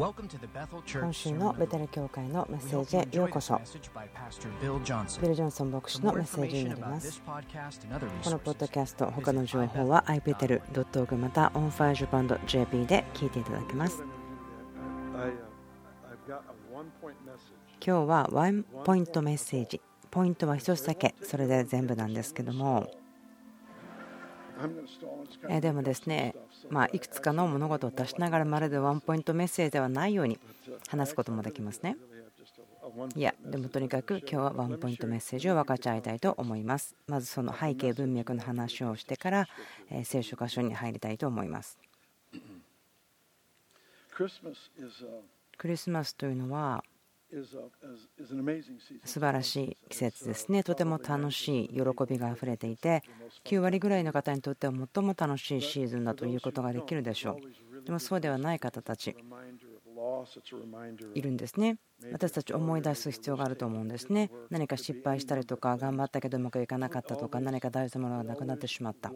今週のベテル教会のメッセージへようこそ。ビル・ジョンソン牧師のメッセージになります。このポッドキャスト他の情報は ipetel.org また onfirejapan.jp で聞いていただけます。今日はワンポイントメッセージ。ポイントは1つだけ。それで全部なんですけどもでもですね、まあ、いくつかの物事を足しながらまるでワンポイントメッセージではないように話すこともできますね。いや、でもとにかく今日はワンポイントメッセージを分かち合いたいと思います。まずその背景文脈の話をしてから聖書箇所に入りたいと思います。クリスマスというのは素晴らしい季節ですね。とても楽しい喜びがあふれていて、9割ぐらいの方にとっては最も楽しいシーズンだということができるでしょう。でもそうではない方たちいるんですね。私たち思い出す必要があると思うんですね。何か失敗したりとか、頑張ったけどうまくいかなかったとか、何か大事なものがなくなってしまった。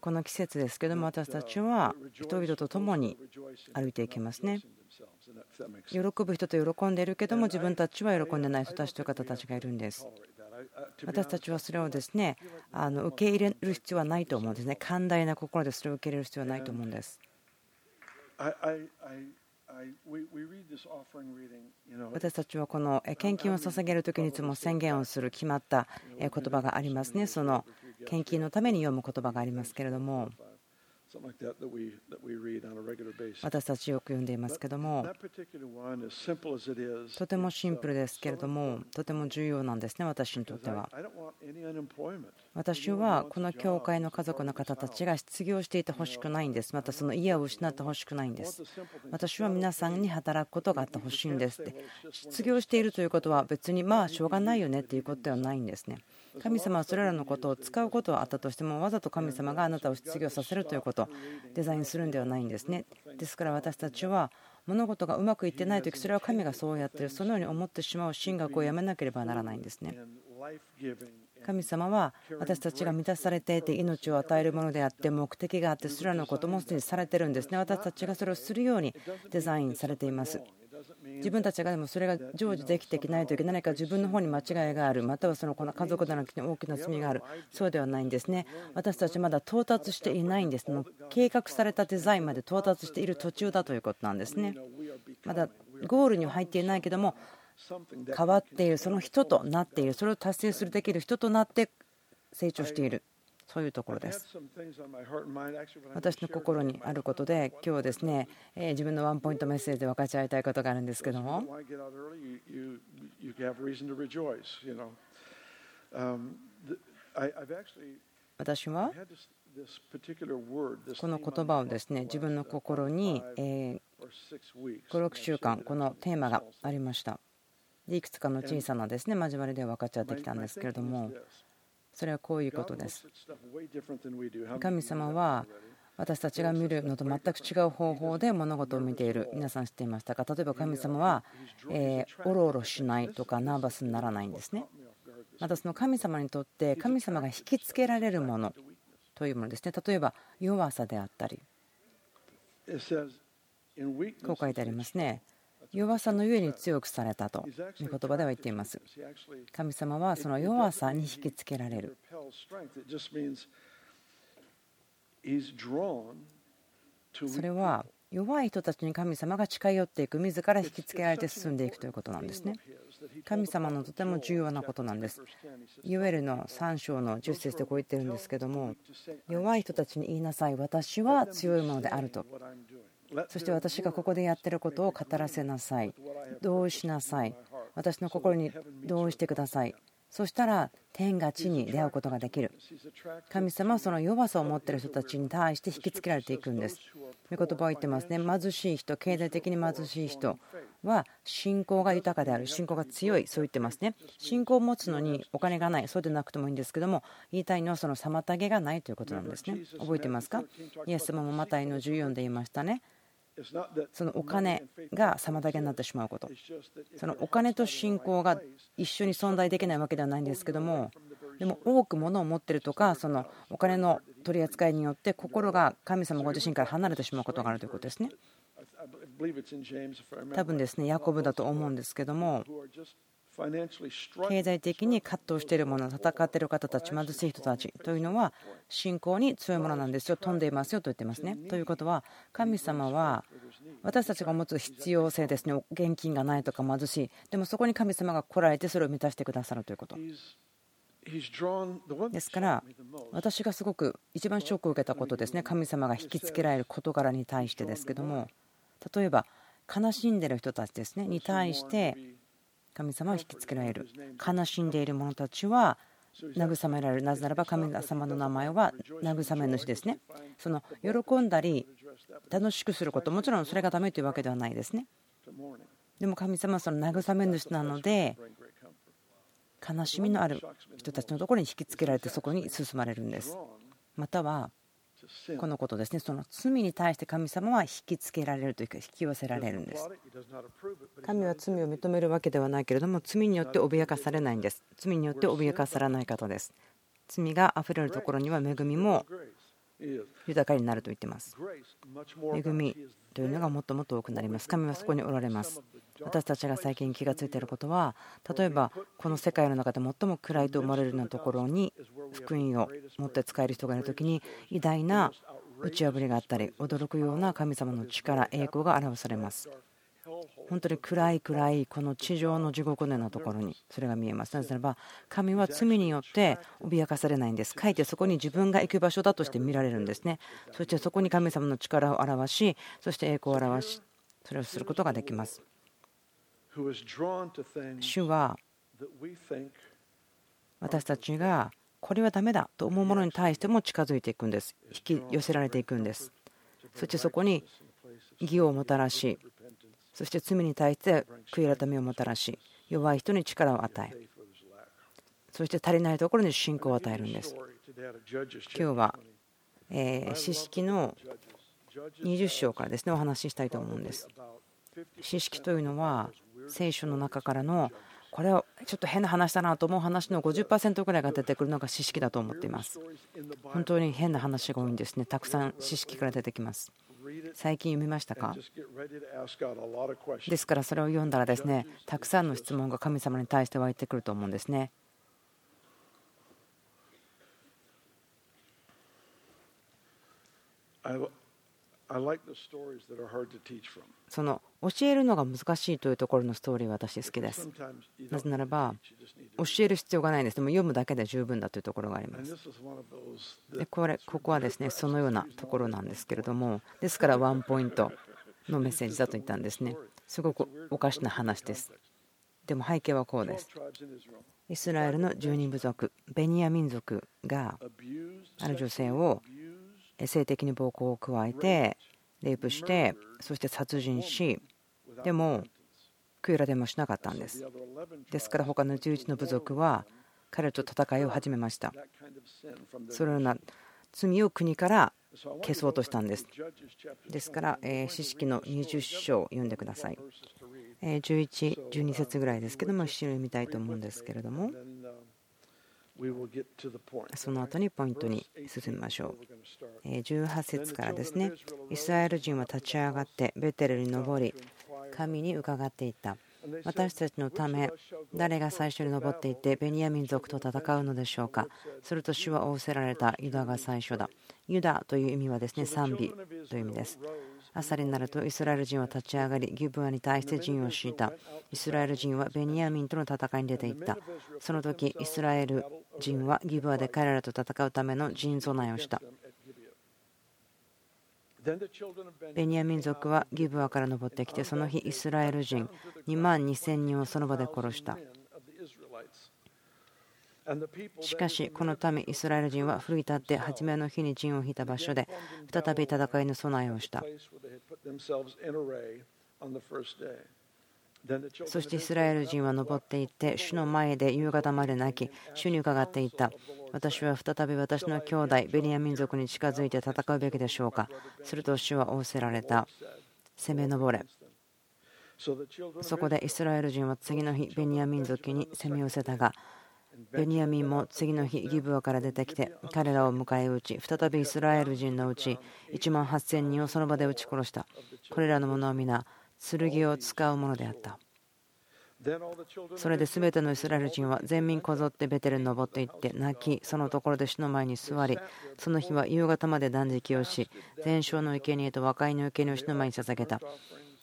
この季節ですけども、私たちは人々と共に歩いていきますね。喜ぶ人と喜んでいるけども、自分たちは喜んでない人たちという方たちがいるんです。私たちはそれをですねあの受け入れる必要はないと思うんですね。寛大な心でそれを受け入れる必要はないと思うんです。私たちはこの献金を捧げる時にいつも宣言をする決まった言葉がありますね。その献金のために読む言葉がありますけれども。私たちよく読んでいますけどもとてもシンプルですけれどもとても重要なんですね私にとっては。私はこの教会の家族の方たちが失業していてほしくないんです。またその家を失ってほしくないんです。私は皆さんに働くことがあってほしいんですって。失業しているということは別にまあしょうがないよねっていうことではないんですね神様はそれらのことを使うことはあったとしてもわざと神様があなたを失業させるということデザインするんではないんですね。ですから私たちは物事がうまくいってない時それは神がそうやってるそのように思ってしまう神学をやめなければならないんですね。神様は私たちが満たされていて命を与えるものであって目的があってそれらのこともすでにされてるんですね。私たちがそれをするようにデザインされています。自分たちがでもそれが成就できていない時何か自分の方に間違いがあるまたはそのこの家族だらけに大きな罪があるそうではないんですね。私たちまだ到達していないんです。もう計画されたデザインまで到達している途中だということなんですね。まだゴールには入っていないけども変わっているその人となっているそれを達成するできる人となって成長している。そういうところです。私の心にあることで、今日ですね、自分のワンポイントメッセージで分かち合いたいことがあるんですけども。私はこの言葉をですね自分の心に56週間このテーマがありました。いくつかの小さなですね交わりで分かち合ってきたんですけれどもそれはこういうことです。神様は私たちが見るのと全く違う方法で物事を見ている。皆さん知っていましたか？例えば神様は、えおろおろしないとかナーバスにならないんですね。またその神様にとって神様が引きつけられるものというものですね。例えば弱さであったり。こう書いてありますね弱さのゆえに強くされたという言葉では言っています。神様はその弱さに引きつけられる。それは弱い人たちに神様が近寄っていく自ら引きつけられて進んでいくということなんですね。神様のとても重要なことなんです。ユエルの3章の10節でこう言ってるんですけども弱い人たちに言いなさい私は強いものであるとそして私がここでやってることを語らせなさい。同意しなさい。私の心に同意してください。そしたら天が地に出会うことができる。神様はその弱さを持ってる人たちに対して引きつけられていくんです。御言葉を言ってますね。貧しい人経済的に貧しい人は信仰が豊かである。信仰が強い。そう言ってますね。信仰を持つのにお金がない。そうでなくてもいいんですけども言いたいのはその妨げがないということなんですね。覚えてますか？イエス様もマタイの14で言いましたね。そのお金が妨げになってしまうこと。そのお金と信仰が一緒に存在できないわけではないんですけどもでも多く物を持ってるとかそのお金の取り扱いによって心が神様ご自身から離れてしまうことがあるということですね。多分ですねヤコブだと思うんですけども経済的に葛藤している者戦っている方たち貧しい人たちというのは信仰に強いものなんですよ飛んでいますよと言ってますね。ということは神様は私たちが持つ必要性ですね現金がないとか貧しいでもそこに神様が来られてそれを満たしてくださるということ。ですから私がすごく一番ショックを受けたことですね。神様が引きつけられる事柄に対してですけども例えば悲しんでる人たちですねに対して神様は引きつけられる。悲しんでいる者たちは慰められる。なぜならば神様の名前は慰め主ですね。その喜んだり楽しくすることもちろんそれがダメというわけではないですね。でも神様はその慰め主なので悲しみのある人たちのところに引きつけられてそこに進まれるんです。またはこのことですね。その罪に対して神様は引きつけられるというか引き寄せられるんです。神は罪を認めるわけではないけれども罪によって脅かされないんです。罪によって脅かされない方です。罪があふれるところには恵みも豊かになると言ってます。恵みというのがもっともっと多くなります。神はそこにおられます。私たちが最近気が付いていることは例えばこの世界の中で最も暗いと思われるようなところに福音を持って使える人がいる時に偉大な打ち破りがあったり驚くような神様の力栄光が表されます。本当に暗い暗いこの地上の地獄のようなところにそれが見えますなぜならば神は罪によって脅かされないんです。書いてそこに自分が行く場所だとして見られるんですね。そしてそこに神様の力を表しそして栄光を表しそれをすることができます。主は私たちがこれはダメだと思うものに対しても近づいていくんです。引き寄せられていくんです。そしてそこに義をもたらしそして罪に対して悔い改めをもたらし弱い人に力を与えそして足りないところに信仰を与えるんです。今日はえ詩式の20章からですねお話ししたいと思うんです。詩式というのは聖書の中からのこれはちょっと変な話だなと思う話の50%ぐらいが出てくるのが知識だと思っています。本当に変な話が多いんですね。たくさん知識から出てきます。最近読みましたか？ですからそれを読んだらですねたくさんの質問が神様に対して湧いてくると思うんですねその教えるのが難しいというところのストーリーは私好きです。なぜならば教える必要がないんです。でも読むだけで十分だというところがあります。でこれここはですねそのようなところなんですけれどもですからワンポイントのメッセージだと言ったんですね。すごくおかしな話です。でも背景はこうです。イスラエルの住人部族ベニヤ民族がある女性を性的に暴行を加えてレイプしてそして殺人しでも悔い改めもしなかったんです。ですから他の11の部族は彼と戦いを始めました。そのような罪を国から消そうとしたんです。ですから詩式の20章を読んでください。11、12節ぐらいですけども一緒に読みたいと思うんですけれどもその後にポイントに進みましょう。18節からですね、イスラエル人は立ち上がってベテルに登り、神に伺っていった。私たちのため、誰が最初に登っていってベニヤ民族と戦うのでしょうか。すると主は仰せられたユダが最初だ。ユダという意味はですね賛美という意味です。朝になるとイスラエル人は立ち上がりギブアに対して陣を敷いた。イスラエル人はベニヤミンとの戦いに出ていった。その時イスラエル人はギブアで彼らと戦うための陣備えをした。ベニヤ民族はギブアから登ってきてその日イスラエル人2万2000人をその場で殺した。しかしこのためイスラエル人は奮い立って初めの日に陣を引いた場所で再び戦いの備えをした。そしてイスラエル人は登っていって主の前で夕方まで泣き主に伺っていた。私は再び私の兄弟ベニヤ民族に近づいて戦うべきでしょうか。すると主は仰せられた。攻め上れ。そこでイスラエル人は次の日ベニヤ民族に攻め寄せたがベニヤミンも次の日ギブアから出てきて彼らを迎え撃ち再びイスラエル人のうち1万8000人をその場で撃ち殺した。これらの者は皆剣を使うものであった。それで全てのイスラエル人は全民こぞってベテルに登っていって泣きそのところで主の前に座りその日は夕方まで断食をし全焼の生贄と和解の生贄を主の前に捧げた。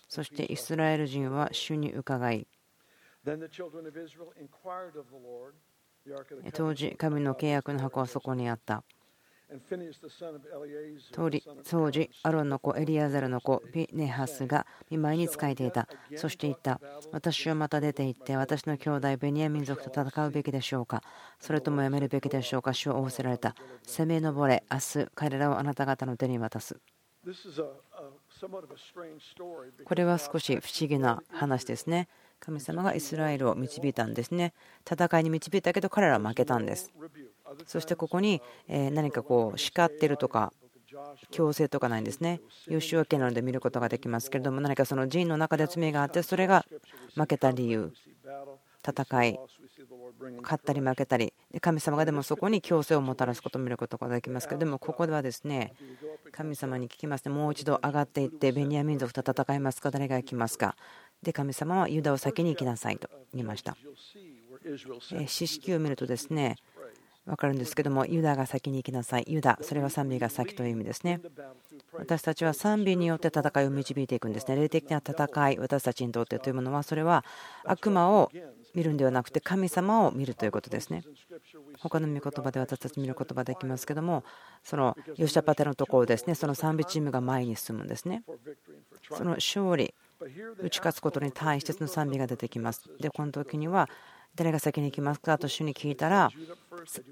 そしてイスラエル人は主に伺い当時、神の契約の箱はそこにあった。当時、アロンの子、エリアザルの子、ビネハスが見舞いに仕えていた。そして言った。私はまた出て行って、私の兄弟ベニヤ民族と戦うべきでしょうか。それともやめるべきでしょうか。主は仰せられた。攻め上れ、明日、彼らをあなた方の手に渡す。これは少し不思議な話ですね。神様がイスラエルを導いたんですね。戦いに導いたけど彼らは負けたんです。そしてここに何かこう叱ってるとか強制とかないんですね。優秀わけなので見ることができますけれども何かその陣の中で罪があってそれが負けた理由戦い勝ったり負けたり神様がでもそこに強制をもたらすことを見ることができますけどでもここではですね神様に聞きますねもう一度上がっていってベニヤ民族と戦いますか？誰が行きますか？で神様はユダを先に行きなさいと言いました。詩式を見るとですね分かるんですけどもユダが先に行きなさい。ユダそれは賛美が先という意味ですね。私たちは賛美によって戦いを導いていくんですね。霊的な戦い私たちにとってというものはそれは悪魔を見るんではなくて神様を見るということですね。他の御言葉で私たち見ることができますけどもそのヨシャパテのところですね。その賛美チームが前に進むんですね。その勝利打ち勝つことに対しての賛美が出てきます。で、この時には、誰が先に行きますか？と主に聞いたら、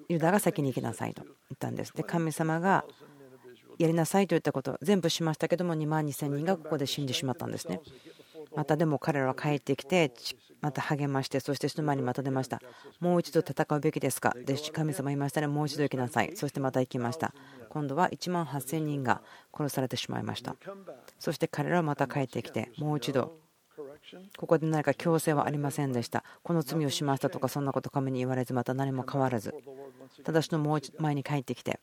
ユダが先に行きなさいと言ったんです。で、神様がやりなさいと言ったこと全部しましたけども、2万2000人がここで死んでしまったんですね。またでも彼らは帰ってきて、また励まして、そしてその前にまた出ました。もう一度戦うべきですか？で、神様言いましたね、もう一度行きなさい。そしてまた行きました。今度は1万8000人が殺されてしまいました。そして彼らはまた帰ってきてもう一度ここで何か強制はありませんでした。この罪をしましたとかそんなこと神に言われずまた何も変わらず。ただしのもう前に帰ってきて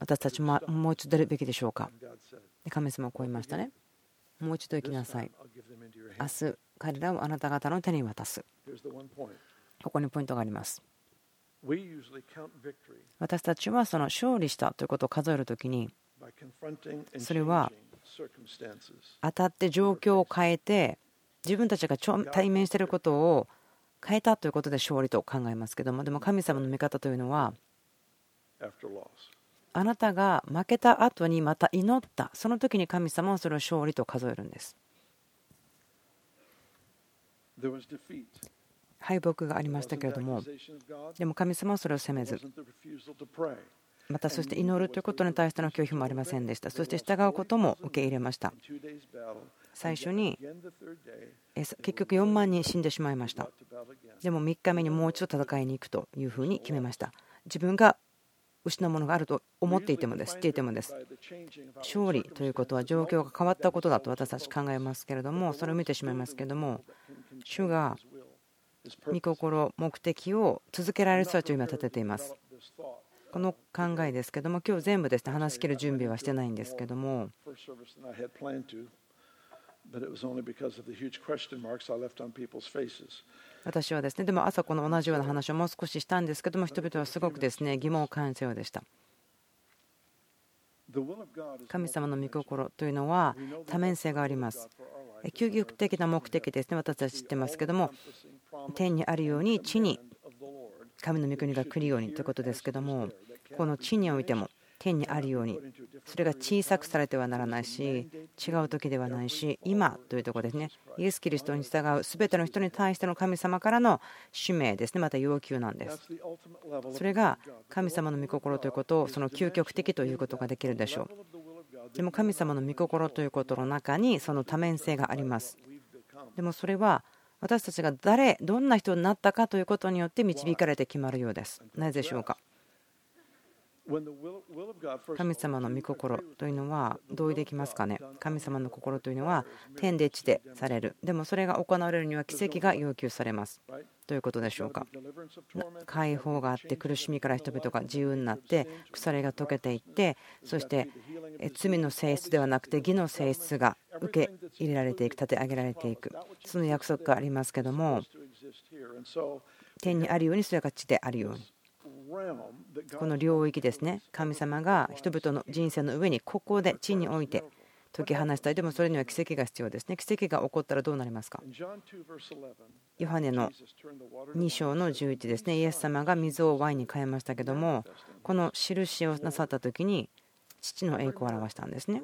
私たちももう一度出るべきでしょうか。神様はこう言いましたね。もう一度行きなさい。明日彼らをあなた方の手に渡す。ここにポイントがあります。私たちはその勝利したということを数えるときにそれは当たって状況を変えて自分たちが対面していることを変えたということで勝利と考えますけどもでも神様の見方というのはあなたが負けた後にまた祈った。その時に神様はそれを勝利と数えるんです敗北がありましたけれどもでも神様はそれを責めずまたそして祈るということに対しての拒否もありませんでした。そして従うことも受け入れました。最初に結局4万人死んでしまいました。でも3日目にもう一度戦いに行くというふうに決めました。自分が失うものがあると思っていてもですっていてもです。勝利ということは状況が変わったことだと私たち考えますけれどもそれを見てしまいますけれども主が御心、目的を続けられる人たちを今立てています。この考えですけども、今日全部ですね話し切る準備はしてないんですけども、私はですね、でも朝この同じような話をもう少ししたんですけども、人々はすごくですね疑問を感じたようでした。神様の御心というのは多面性があります。究極的な目的ですね、私たち知ってますけども、天にあるように地に神の御国が来るようにということですけどもこの地においても天にあるようにそれが小さくされてはならないし違う時ではないし今というところですね。イエス・キリストに従う全ての人に対しての神様からの使命ですね。また要求なんです。それが神様の御心ということをその究極的ということができるでしょう。でも神様の御心ということの中にその多面性があります。でもそれは私たちが誰どんな人になったかということによって導かれて決まるようです。なぜでしょうか？神様の御心というのは同意できますかね？神様の心というのは天で地でされる。でもそれが行われるには奇跡が要求されます。ということでしょうか？解放があって苦しみから人々が自由になって鎖が解けていってそして罪の性質ではなくて義の性質が受け入れられていく立て上げられていく。その約束がありますけども天にあるようにそれが地であるようにこの領域ですね。神様が人々の人生の上にここで地において解き放したい。でもそれには奇跡が必要ですね。奇跡が起こったらどうなりますか？ヨハネの2章の11ですね。イエス様が水をワインに変えましたけどもこの印をなさった時に父の栄光を表したんですね。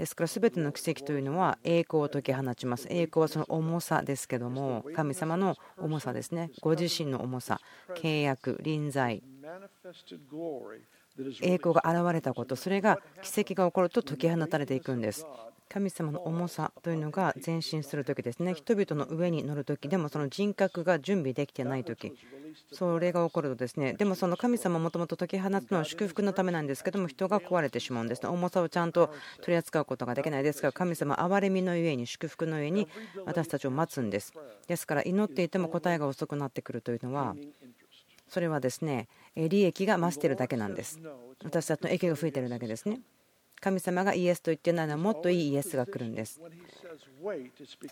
ですから全ての奇跡というのは栄光を解き放ちます。栄光はその重さですけども神様の重さですね。ご自身の重さ契約臨在。栄光が現れたことそれが奇跡が起こると解き放たれていくんです。神様の重さというのが前進する時ですね。人々の上に乗る時でもその人格が準備できてない時それが起こるとですね。でもその神様もともと解き放つのは祝福のためなんですけども人が壊れてしまうんですね。重さをちゃんと取り扱うことができないですから神様憐れみのゆえに祝福のゆえに私たちを待つんです。ですから祈っていても答えが遅くなってくるというのはそれはですね利益が増してるだけなんです。私たちの益が増えてるだけですね。神様がイエスと言ってないのはもっといいイエスが来るんです。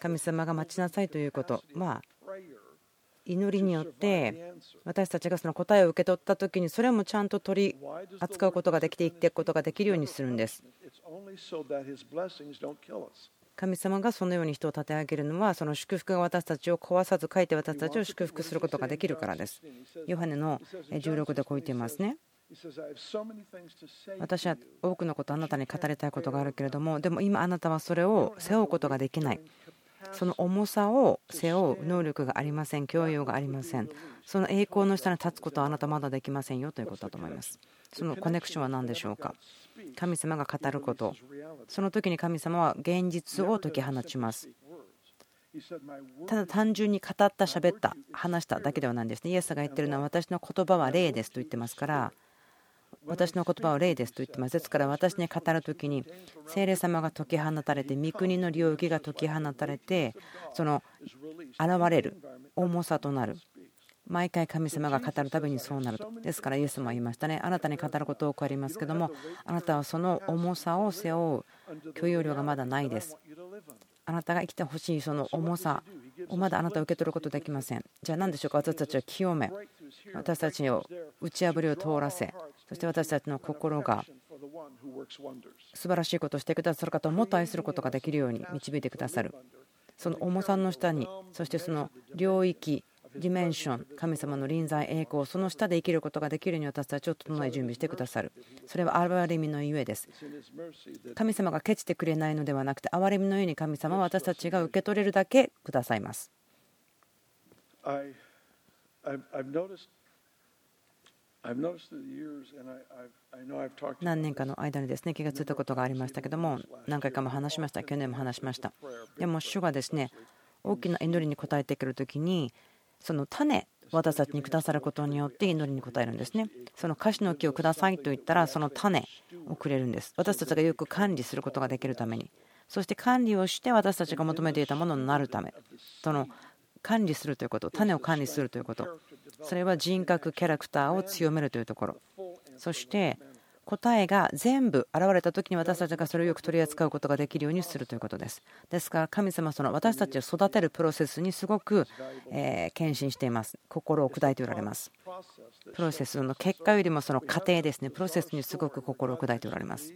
神様が待ちなさいということ。は祈りによって私たちがその答えを受け取った時にそれもちゃんと取り扱うことができて生きていくことができるようにするんです。神様がそのように人を立て上げるのはその祝福が私たちを壊さず書いて私たちを祝福することができるからです。ヨハネの16でこう言っていますね。私は多くのことあなたに語りたいことがあるけれどもでも今あなたはそれを背負うことができない。その重さを背負う能力がありません。教養がありません。その栄光の下に立つことはあなたまだできませんよということだと思います。そのコネクションは何でしょうか？神様が語ること。その時に神様は現実を解き放ちます。ただ単純に語った喋った話しただけではないんですね。イエスが言ってるのは私の言葉は霊ですと言ってますから私の言葉は霊ですと言ってます。ですから私に語る時に聖霊様が解き放たれて御国の領域が解き放たれてその現れる重さとなる毎回神様が語るたびにそうなると。ですからイエスも言いましたね。あなたに語ること多くありますけどもあなたはその重さを背負う許容量がまだないです。あなたが生きてほしいその重さをまだあなたは受け取ることできません。じゃあ何でしょうか？私たちは清め。私たちを打ち破りを通らせ。そして私たちの心が素晴らしいことをしてくださる方をもっと愛することができるように導いてくださる。その重さの下にそしてその領域ディメンション神様の臨在栄光その下で生きることができるように私たちを整え準備してくださる。それは憐れみのゆえです。神様がケチてくれないのではなくて憐れみのゆえに神様は私たちが受け取れるだけくださいます。何年かの間にですね気がついたことがありましたけども何回かも話しました。去年も話しました。でも主がですね大きな祈りに応えてくる時にその種私たちにくださることによって祈りに応えるんですね。その歌詞の木をくださいと言ったらその種をくれるんです。私たちがよく管理することができるために。そして管理をして私たちが求めていたものになるため。その管理するということ種を管理するということ。それは人格キャラクターを強めるというところ。そして答えが全部現れた時に私たちがそれをよく取り扱うことができるようにするということです。ですから神様その私たちを育てるプロセスにすごく献身しています。心を砕いておられます。プロセスの結果よりもその過程ですね。プロセスにすごく心を砕いておられます。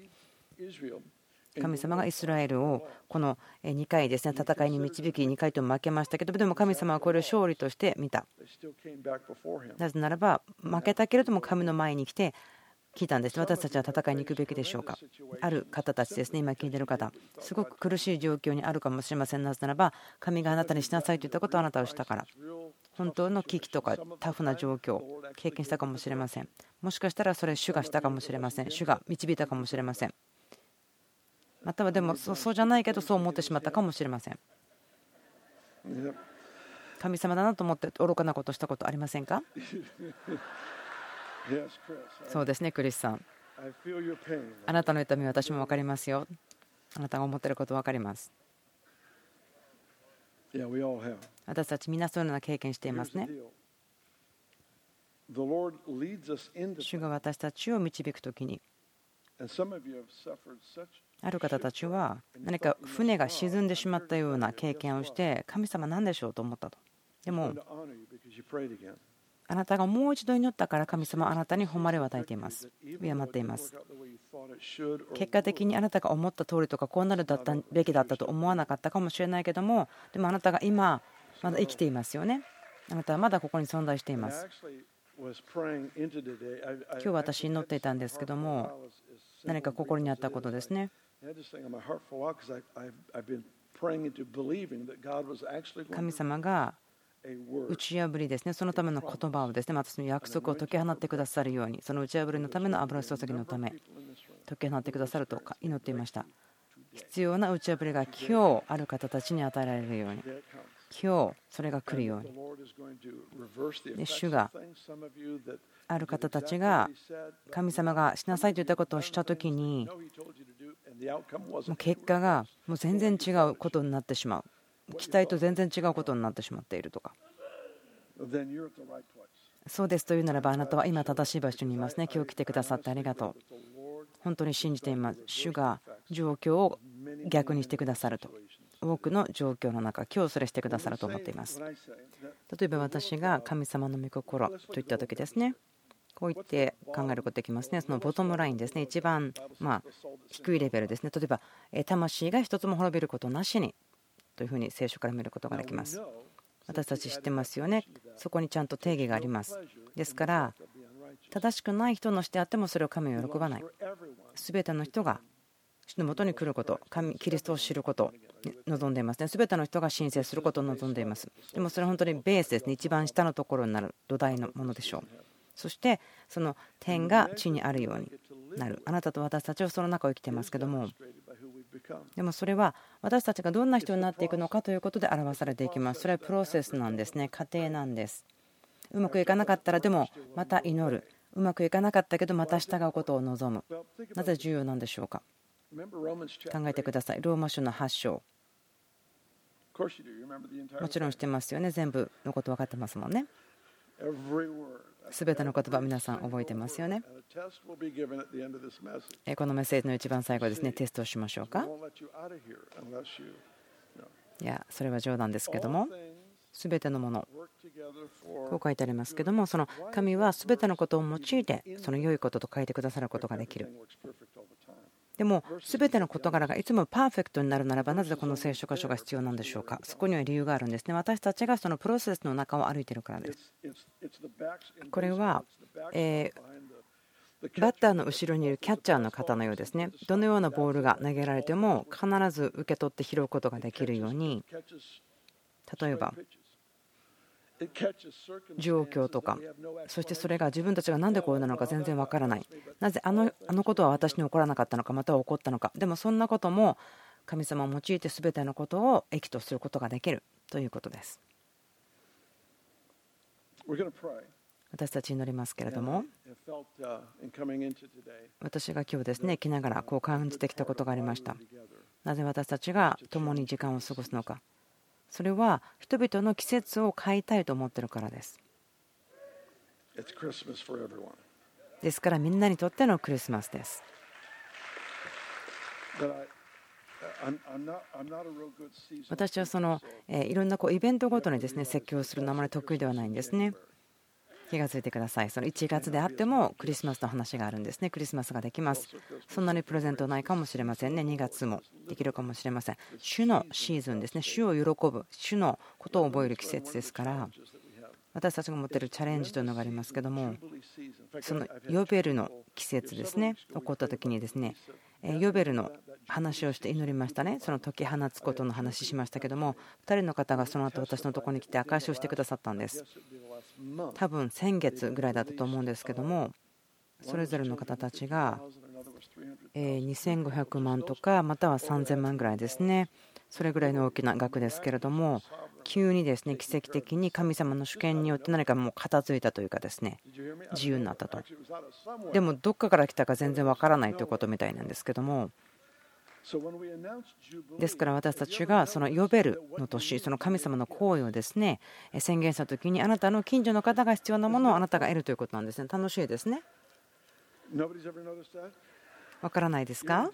神様がイスラエルをこの2回ですね戦いに導き2回とも負けましたけどでも神様はこれを勝利として見た。なぜならば負けたけれども神の前に来て聞いたんです。私たちは戦いに行くべきでしょうか？ある方たちですね。今聞いてる方。すごく苦しい状況にあるかもしれませんなぜならば神があなたにしなさいと言ったことをあなたはしたから。本当の危機とかタフな状況経験したかもしれません。もしかしたらそれ主がしたかもしれません。主が導いたかもしれません。またはでもそうじゃないけどそう思ってしまったかもしれません。神様だなと思って愚かなことしたことありませんか？そうですね、クリスさん。あなたの痛み、私も分かりますよ。あなたが思っていること分かります。私たちみんなそういうような経験していますね。主が私たちを導くときに、ある方たちは何か船が沈んでしまったような経験をして、神様なんでしょうと思ったと。でも、あなたがもう一度祈ったから神様はあなたに誉れを与えています。敬っています。結果的にあなたが思った通りとかこうなるだったべきだったと思わなかったかもしれないけどもでもあなたが今まだ生きていますよね。あなたはまだここに存在しています。今日私祈っていたんですけども何か心にあったことですね。神様が打ち破りですね、そのための言葉をですね、またその約束を解き放ってくださるように、その打ち破りのための油注ぎのため、解き放ってくださると祈っていました。必要な打ち破りが今日ある方たちに与えられるように、今日それが来るように。で主がある方たちが神様がしなさいといったことをしたときに、も結果がもう全然違うことになってしまう。期待と全然違うことになってしまっているとか。そうですというならばあなたは今正しい場所にいますね。今日来てくださってありがとう。本当に信じています。主が状況を逆にしてくださると。多くの状況の中、今日それしてくださると思っています。例えば私が神様の御心といった時ですね。こう言って考えることできますね。そのボトムラインですね。一番ま低いレベルですね。例えば、魂が一つも滅びることなしにというふうに聖書から見ることができます。私たち知ってますよね。そこにちゃんと定義があります。ですから、正しくない人のしてあってもそれを神を喜ばない。すべての人が主のもとに来ること、神キリストを知ること望んでいますね。すべての人が申請することを望んでいます。でもそれは本当にベースですね。一番下のところになる土台のものでしょう。そしてその点が地にあるようになる。あなたと私たちはその中を生きていますけども、でもそれは私たちがどんな人になっていくのかということで表されていきます。それはプロセスなんですね。過程なんです。うまくいかなかったらでもまた祈る。うまくいかなかったけどまた従うことを望む。なぜ重要なんでしょうか？考えてください。ローマ書の8章。もちろん知ってますよね。全部のこと分かってますもんね。すべての言葉皆さん覚えてますよね。このメッセージの一番最後ですね、テストをしましょうか？いや、それは冗談ですけども、すべてのもの、こう書いてありますけども、その神はすべてのことを用いて、その良いことと書いてくださることができる。でも全ての事柄がいつもパーフェクトになるならばなぜこの聖書箇所が必要なんでしょうか？そこには理由があるんです。ね私たちがそのプロセスの中を歩いているからです。これはえバッターの後ろにいるキャッチャーの方のようですね。どのようなボールが投げられても必ず受け取って拾うことができるように例えば状況とかそしてそれが自分たちが何でこうなのか全然わからない。なぜあのあのことは私に起こらなかったのかまたは起こったのか。でもそんなことも神様を用いて全てのことを益とすることができるということです。私たち祈りますけれども。私が今日ですね生きながらこう感じてきたことがありました。なぜ私たちが共に時間を過ごすのかそれは人々の季節を変えたいと思ってるからです。ですからみんなにとってのクリスマスです。私はそのいろんなこうイベントごとにですね説教するのあまり得意ではないんですね。気が付いてください。その1月であってもクリスマスの話があるんですね。クリスマスができます。そんなにプレゼントないかもしれませんね。2月もできるかもしれません。主のシーズンですね。主を喜ぶ、主のことを覚える季節ですから。私たちが持っているチャレンジというのがありますけどもそのヨベルの季節ですね起こった時にですねヨベルの話をして祈りましたね。その解き放つことの話しましたけども2人の方がその後私のところに来て証しをしてくださったんです。多分先月ぐらいだったと思うんですけどもそれぞれの方たちが2500万とかまたは3000万ぐらいですね。それぐらいの大きな額ですけれども急にですね奇跡的に神様の主権によって何かもう片付いたというかですね自由になったと。でもどっかから来たか全然わからないということみたいなんですけどもですから私たちがそのヨベルの年その神様の行為をですね宣言した時にあなたの近所の方が必要なものをあなたが得るということなんですね。楽しいですね。わからないですか？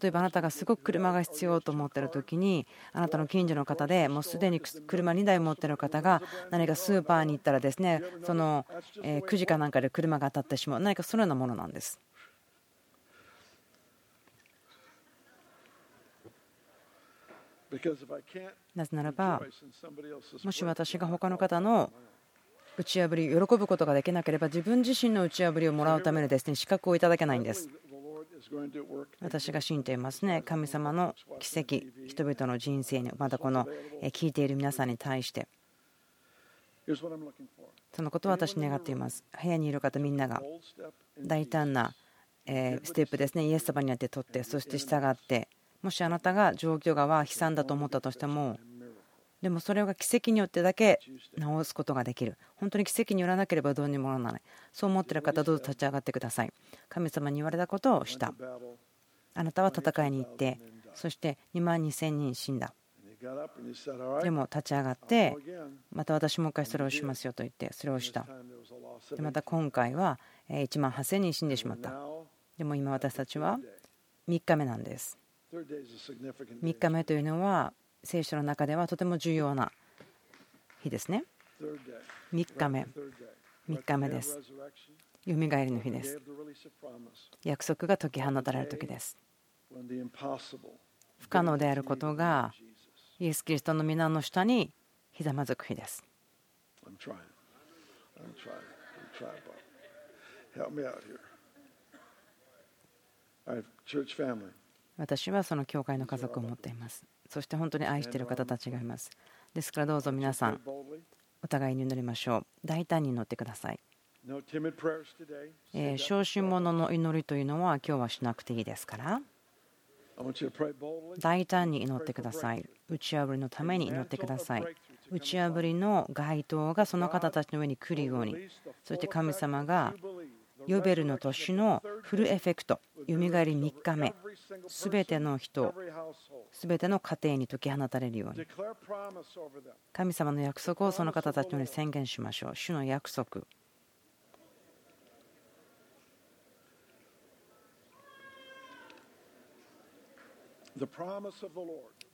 例えばあなたがすごく車が必要と思っている時にあなたの近所の方でもうすでに車2台持っている方が何かスーパーに行ったらですねその9時かなんかで車が当たってしまう何かそのようなものなんです。なぜならばもし私が他の方の打ち破り喜ぶことができなければ自分自身の打ち破りをもらうためにですね資格をいただけないんです。私が信じていますね。神様の奇跡人々の人生にまたこの聞いている皆さんに対して。そのことを私願っています。部屋にいる方みんなが大胆なステップですね。イエス様にあって取ってそして従ってもしあなたが状況が悲惨だと思ったとしてもでもそれが奇跡によってだけ治すことができる。本当に奇跡によらなければどうにもならない。そう思っている方どうぞ立ち上がってください。神様に言われたことをした。あなたは戦いに行ってそして2万2000人死んだ。でも立ち上がってまた私もう一回それをしますよと言ってそれをした。でまた今回は1万8000人死んでしまった。でも今私たちは3日目なんです。3日目というのは聖書の中ではとても重要な日ですね。3日目。3日目です。よみがえりの日です。約束が解き放たれる時です。不可能であることがイエス・キリストの皆の下にひざまずく日です.私はその教会の家族を持っていますそして本当に愛している方たちがいます。ですからどうぞ皆さんお互いに祈りましょう。大胆に祈ってください。小心者の祈りというのは今日はしなくていいですから。大胆に祈ってください。打ち破りのために祈ってください。打ち破りの街灯がその方たちの上に来るように。そして神様がヨベルの年のフルエフェクトよみがえり3日目。すべての人すべての家庭に解き放たれるように。神様の約束をその方たちに宣言しましょう。主の約束。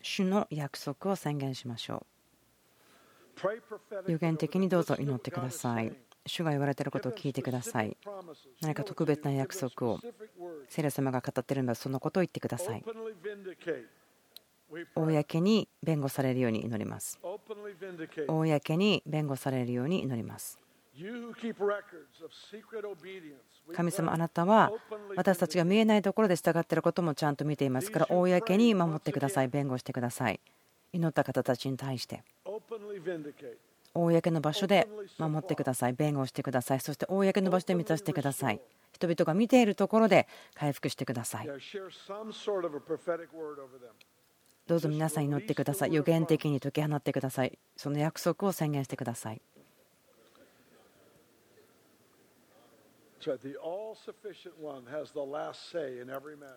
主の約束を宣言しましょう。予言的にどうぞ祈ってください。主が言われていることを聞いてください。何か特別な約束を。聖霊様が語っているのはそのことを言ってください。公に弁護されるように祈ります。公に弁護されるように祈ります。神様あなたは私たちが見えないところで従っていることもちゃんと見ていますから公に守ってください。弁護してください。祈った方たちに対して。公の場所で守ってください。弁護してください。そして公の場所で満たしてください。人々が見ているところで回復してください。どうぞ皆さん祈ってください。予言的に解き放ってください。その約束を宣言してください。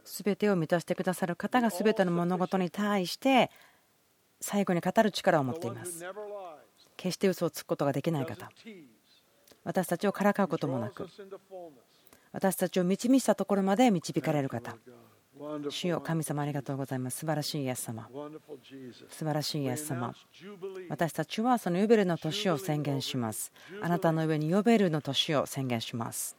すべてを満たしてくださる方がすべての物事に対して最後に語る力を持っています決して嘘をつくことができない方。私たちをからかうこともなく私たちを導いたところまで導かれる方。主よ神様ありがとうございます。素晴らしいイエス様。素晴らしいイエス様。私たちはそのヨベルの年を宣言します。あなたの上にヨベルの年を宣言します。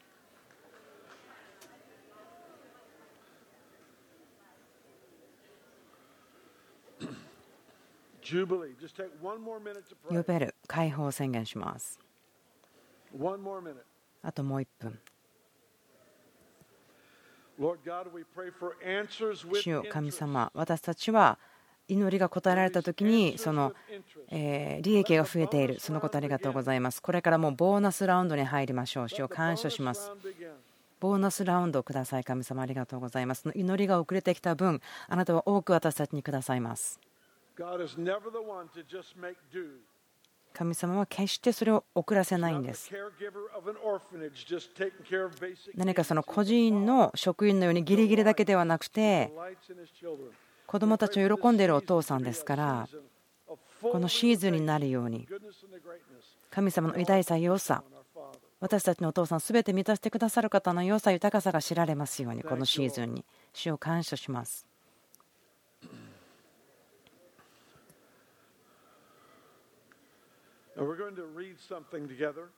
呼べる。解放を宣言します。あともう1分。主よ神様、私たちは祈りが答えられた時にそのえ利益が増えている、そのことありがとうございます。これからもうボーナスラウンドに入りましょう。主を感謝します。ボーナスラウンドをください。神様ありがとうございます。祈りが遅れてきた分あなたは多く私たちにくださいます神様は決してそれを遅らせないんです。何かその個人の職員のようにギリギリだけではなくて子供たちを喜んでいるお父さんですからこのシーズンになるように神様の偉大さ良さ私たちのお父さんすべて満たしてくださる方の良さ豊かさが知られますようにこのシーズンに主を感謝します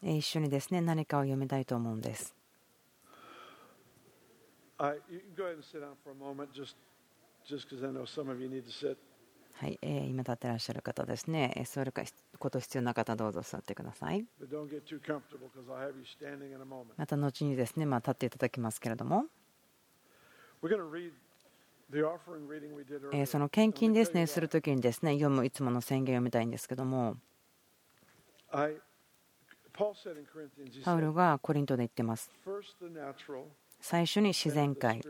一緒にですね何かを読みたいと思うんです。はい、えー、今立ってらっしゃる方ですね、座ること必要な方、どうぞ座ってください。また後にですね、まあ、立っていただきますけれども、えその献金ですね、するときにですね、読むいつもの宣言を読みたいんですけども、パウロがコリントで言ってます。最初に自然界、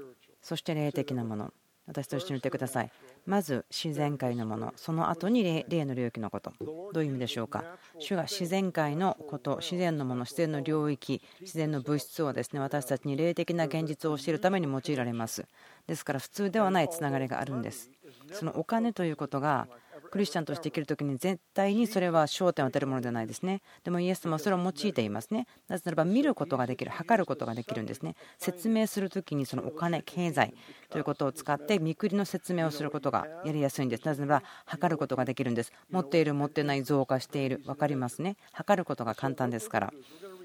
そして霊的なもの。私と一緒に言ってください。まず自然界のもの、その後に霊の領域のこと。どういう意味でしょうか？主が自然界のこと、自然のもの、自然の領域、自然の物質をですね私たちに霊的な現実を教えるために用いられます。ですから普通ではないつながりがあるんです。そのお金ということがクリスチャンとして生きるときに絶対にそれは焦点を当てるものではないですね。でもイエス様はそれを用いていますね。なぜならば見ることができる、測ることができるんですね。説明するときにそのお金、経済ということを使って見くりの説明をすることがやりやすいんです。なぜならば測ることができるんです。持っている、持ってない、増加している、分かりますね。測ることが簡単ですから。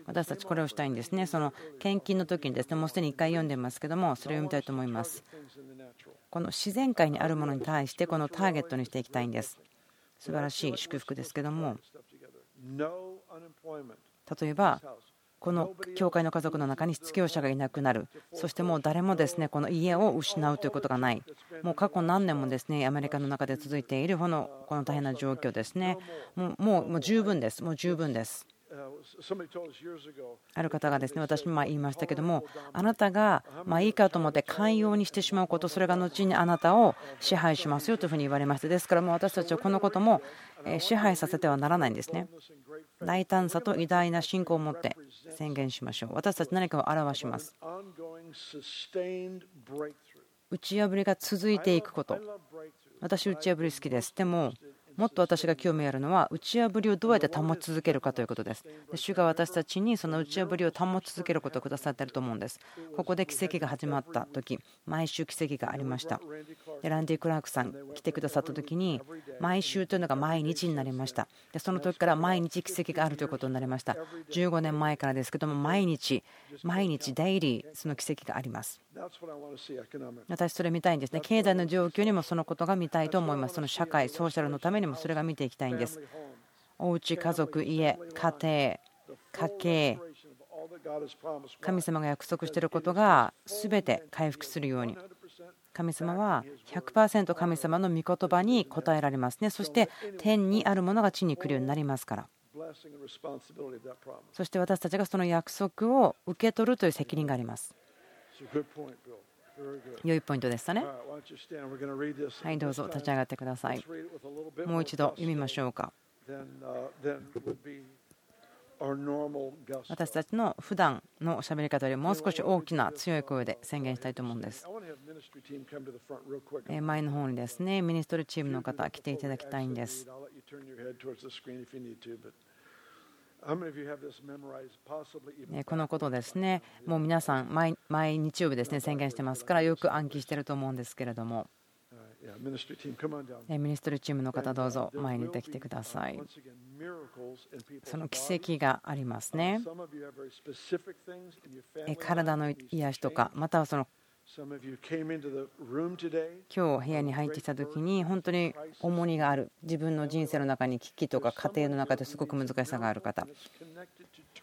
私たちこれをしたいんですね。その献金の時にですね、もうすでに1回読んでますけども、それを読みたいと思います。この自然界にあるものに対してこのターゲットにしていきたいんです。素晴らしい祝福ですけども、例えば、この教会の家族の中に失業者がいなくなる、そしてもう誰もですねこの家を失うということがない、もう過去何年もですねアメリカの中で続いているこのこの大変な状況ですね、もうもう十分です、もう十分です。ある方がですね私も言いましたけどもあなたがまあいいかと思って寛容にしてしまうことそれが後にあなたを支配しますよというふうに言われましたですからもう私たちはこのことも支配させてはならないんですね。大胆さと偉大な信仰を持って宣言しましょう。私たち何かを表します。打ち破りが続いていくこと。私打ち破り好きです。でももっと私が興味あるのは打ち破りをどうやって保ち続けるかということです。主が私たちにその打ち破りを保ち続けることをくださっていると思うんです。ここで奇跡が始まった時毎週奇跡がありました。ランディ・クラークさん来てくださった時に毎週というのが毎日になりました。でその時から毎日奇跡があるということになりました。15年前からですけども毎日毎日デイリーその奇跡があります。私それ見たいんですね。経済の状況にもそのことが見たいと思います。その社会、ソーシャルのためにもそれが見ていきたいんです。おうち、家族、家、家庭、家計、神様が約束していることが全て回復するように。神様は100%神様の御言葉に応えられますね。そして天にあるものが地に来るようになりますから。そして私たちがその約束を受け取るという責任があります。良いポイントでしたね。はい、どうぞ立ち上がってください。もう一度読みましょうか。私たちの普段のしゃべり方よりもう少し大きな強い声で宣言したいと思うんです。前の方にですね、ミニストリーチームの方、来ていただきたいんです。このことですね、もう皆さん毎、毎日曜日ですね宣言してますから、よく暗記していると思うんですけれども、ミニストリーチームの方、どうぞ前に出てきてください。その奇跡がありますね。体の癒しとか、またはその今日部屋に入ってきた時に本当に重荷がある。自分の人生の中に危機とか家庭の中ですごく難しさがある方。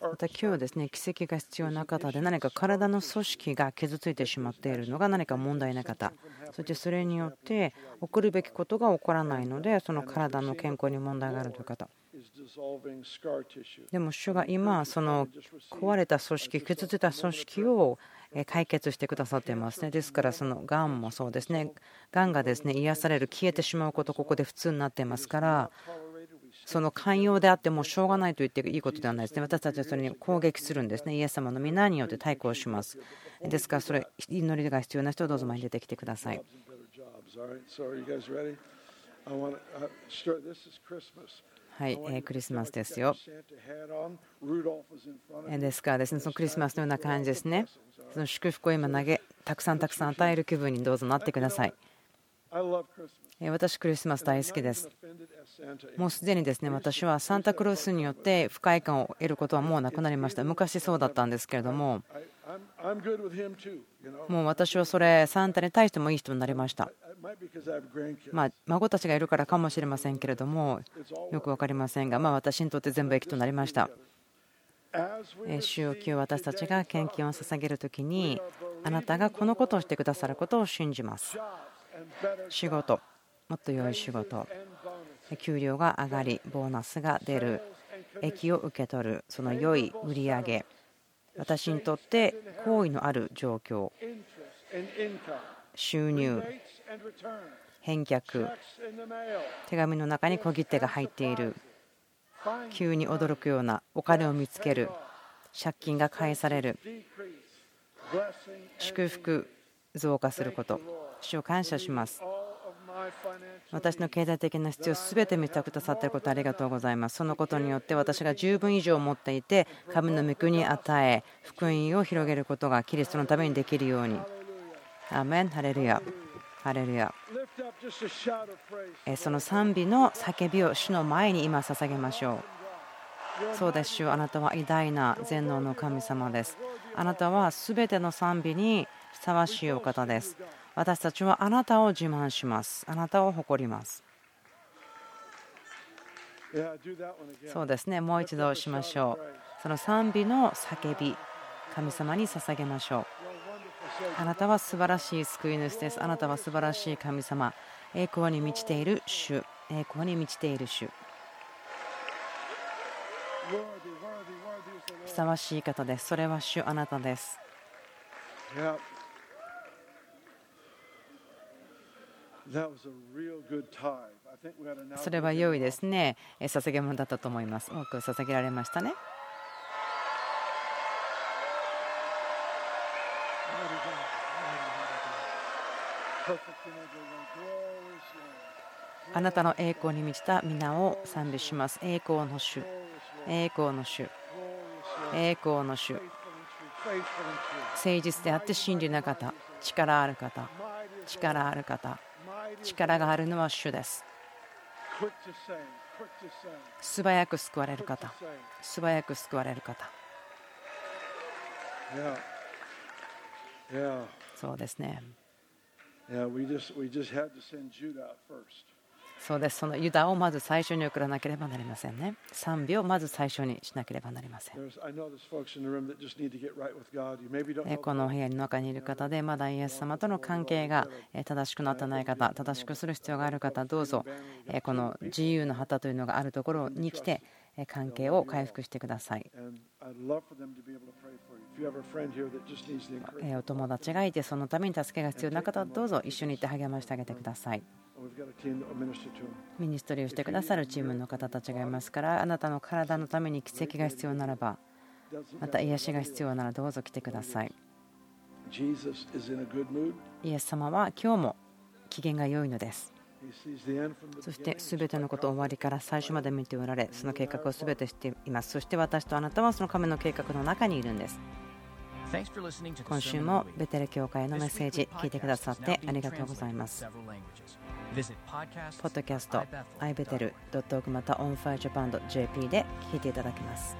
また今日ですね奇跡が必要な方で何か体の組織が傷ついてしまっているのが何か問題な方。そしてそれによって起こるべきことが起こらないのでその体の健康に問題があるという方でも主が今その壊れた組織傷ついた組織を解決してくださっていますね。ですからそのがんもそうですね。がんがですね癒される消えてしまうことここで普通になっていますからその寛容であってもしょうがないと言っていいことではないです。ね私たちはそれに攻撃するんですね。イエス様の皆によって対抗します。ですからそれ祈りが必要な人はどうぞ前に出てきてくださいはい、えクリスマスですよ。ですからですね、そのクリスマスのような感じですね。その祝福を今投げ、たくさんたくさん与える気分にどうぞなってください。私、クリスマス大好きです。もうすでにですね私はサンタクロースによって不快感を得ることはもうなくなりました。昔そうだったんですけれども、もう私はそれ、サンタに対してもいい人になりました。まあ、孫たちがいるからかもしれませんけれども、よく分かりませんが、まあ、私にとって全部益となりました。主要級私たちが献金を捧げるときに、あなたがこのことをしてくださることを信じます。仕事、もっと良い仕事、給料が上がり、ボーナスが出る、益を受け取る、その良い売り上。げ、私にとって好意のある状況、収入、返却手紙の中に小切手が入っている。急に驚くようなお金を見つける。借金が返される。祝福増加すること。主を感謝します。私の経済的な必要すべて満たくださっていることありがとうございます。そのことによって私が十分以上持っていて神の御国に与え福音を広げることがキリストのためにできるように。アメン。ハレルヤ。ハレルヤ。その賛美の叫びを主の前に今捧げましょう。そうです主あなたは偉大な全能の神様です。あなたはすべての賛美にふさわしいお方です。私たちはあなたを自慢しますあなたを誇りますそうですねもう一度しましょうその賛美の叫び神様に捧げましょうあなたは素晴らしい救い主です。あなたは素晴らしい神様。栄光に満ちている主。栄光に満ちている主。ふさわしい方です。それは主あなたです。それは良いですね。捧げ物だったと思います。多く捧げられましたね。あなたの栄光に満ちた皆を賛美します。栄光の主、栄光の主、栄光の主。誠実であって真理な方、力ある方、力ある方、力があるのは主です。素早く救われる方、素早く救われる方。そうですね。そうです、そのユダをまず最初に送らなければなりませんね。賛美をまず最初にしなければなりません。この部屋の中にいる方で、まだイエス様との関係が正しくなってない方、正しくする必要がある方、どうぞこの自由の旗というのがあるところに来て、関係を回復してください。お友達がいてそのために助けが必要な方はどうぞ一緒にいて励ましてあげてください。ミニストリーをしてくださるチームの方たちがいますからあなたの体のために奇跡が必要ならばまた癒しが必要ならどうぞ来てください。イエス様は今日も機嫌が良いのです。そして全てのことを終わりから最初まで見ておられその計画を全てしていますそして私とあなたはその神の計画の中にいるんです今週もベテル教会のメッセージ聞いてくださってありがとうございます。ポッドキャスト ibetel.org また onfirejapan.jp で聞いていただけます。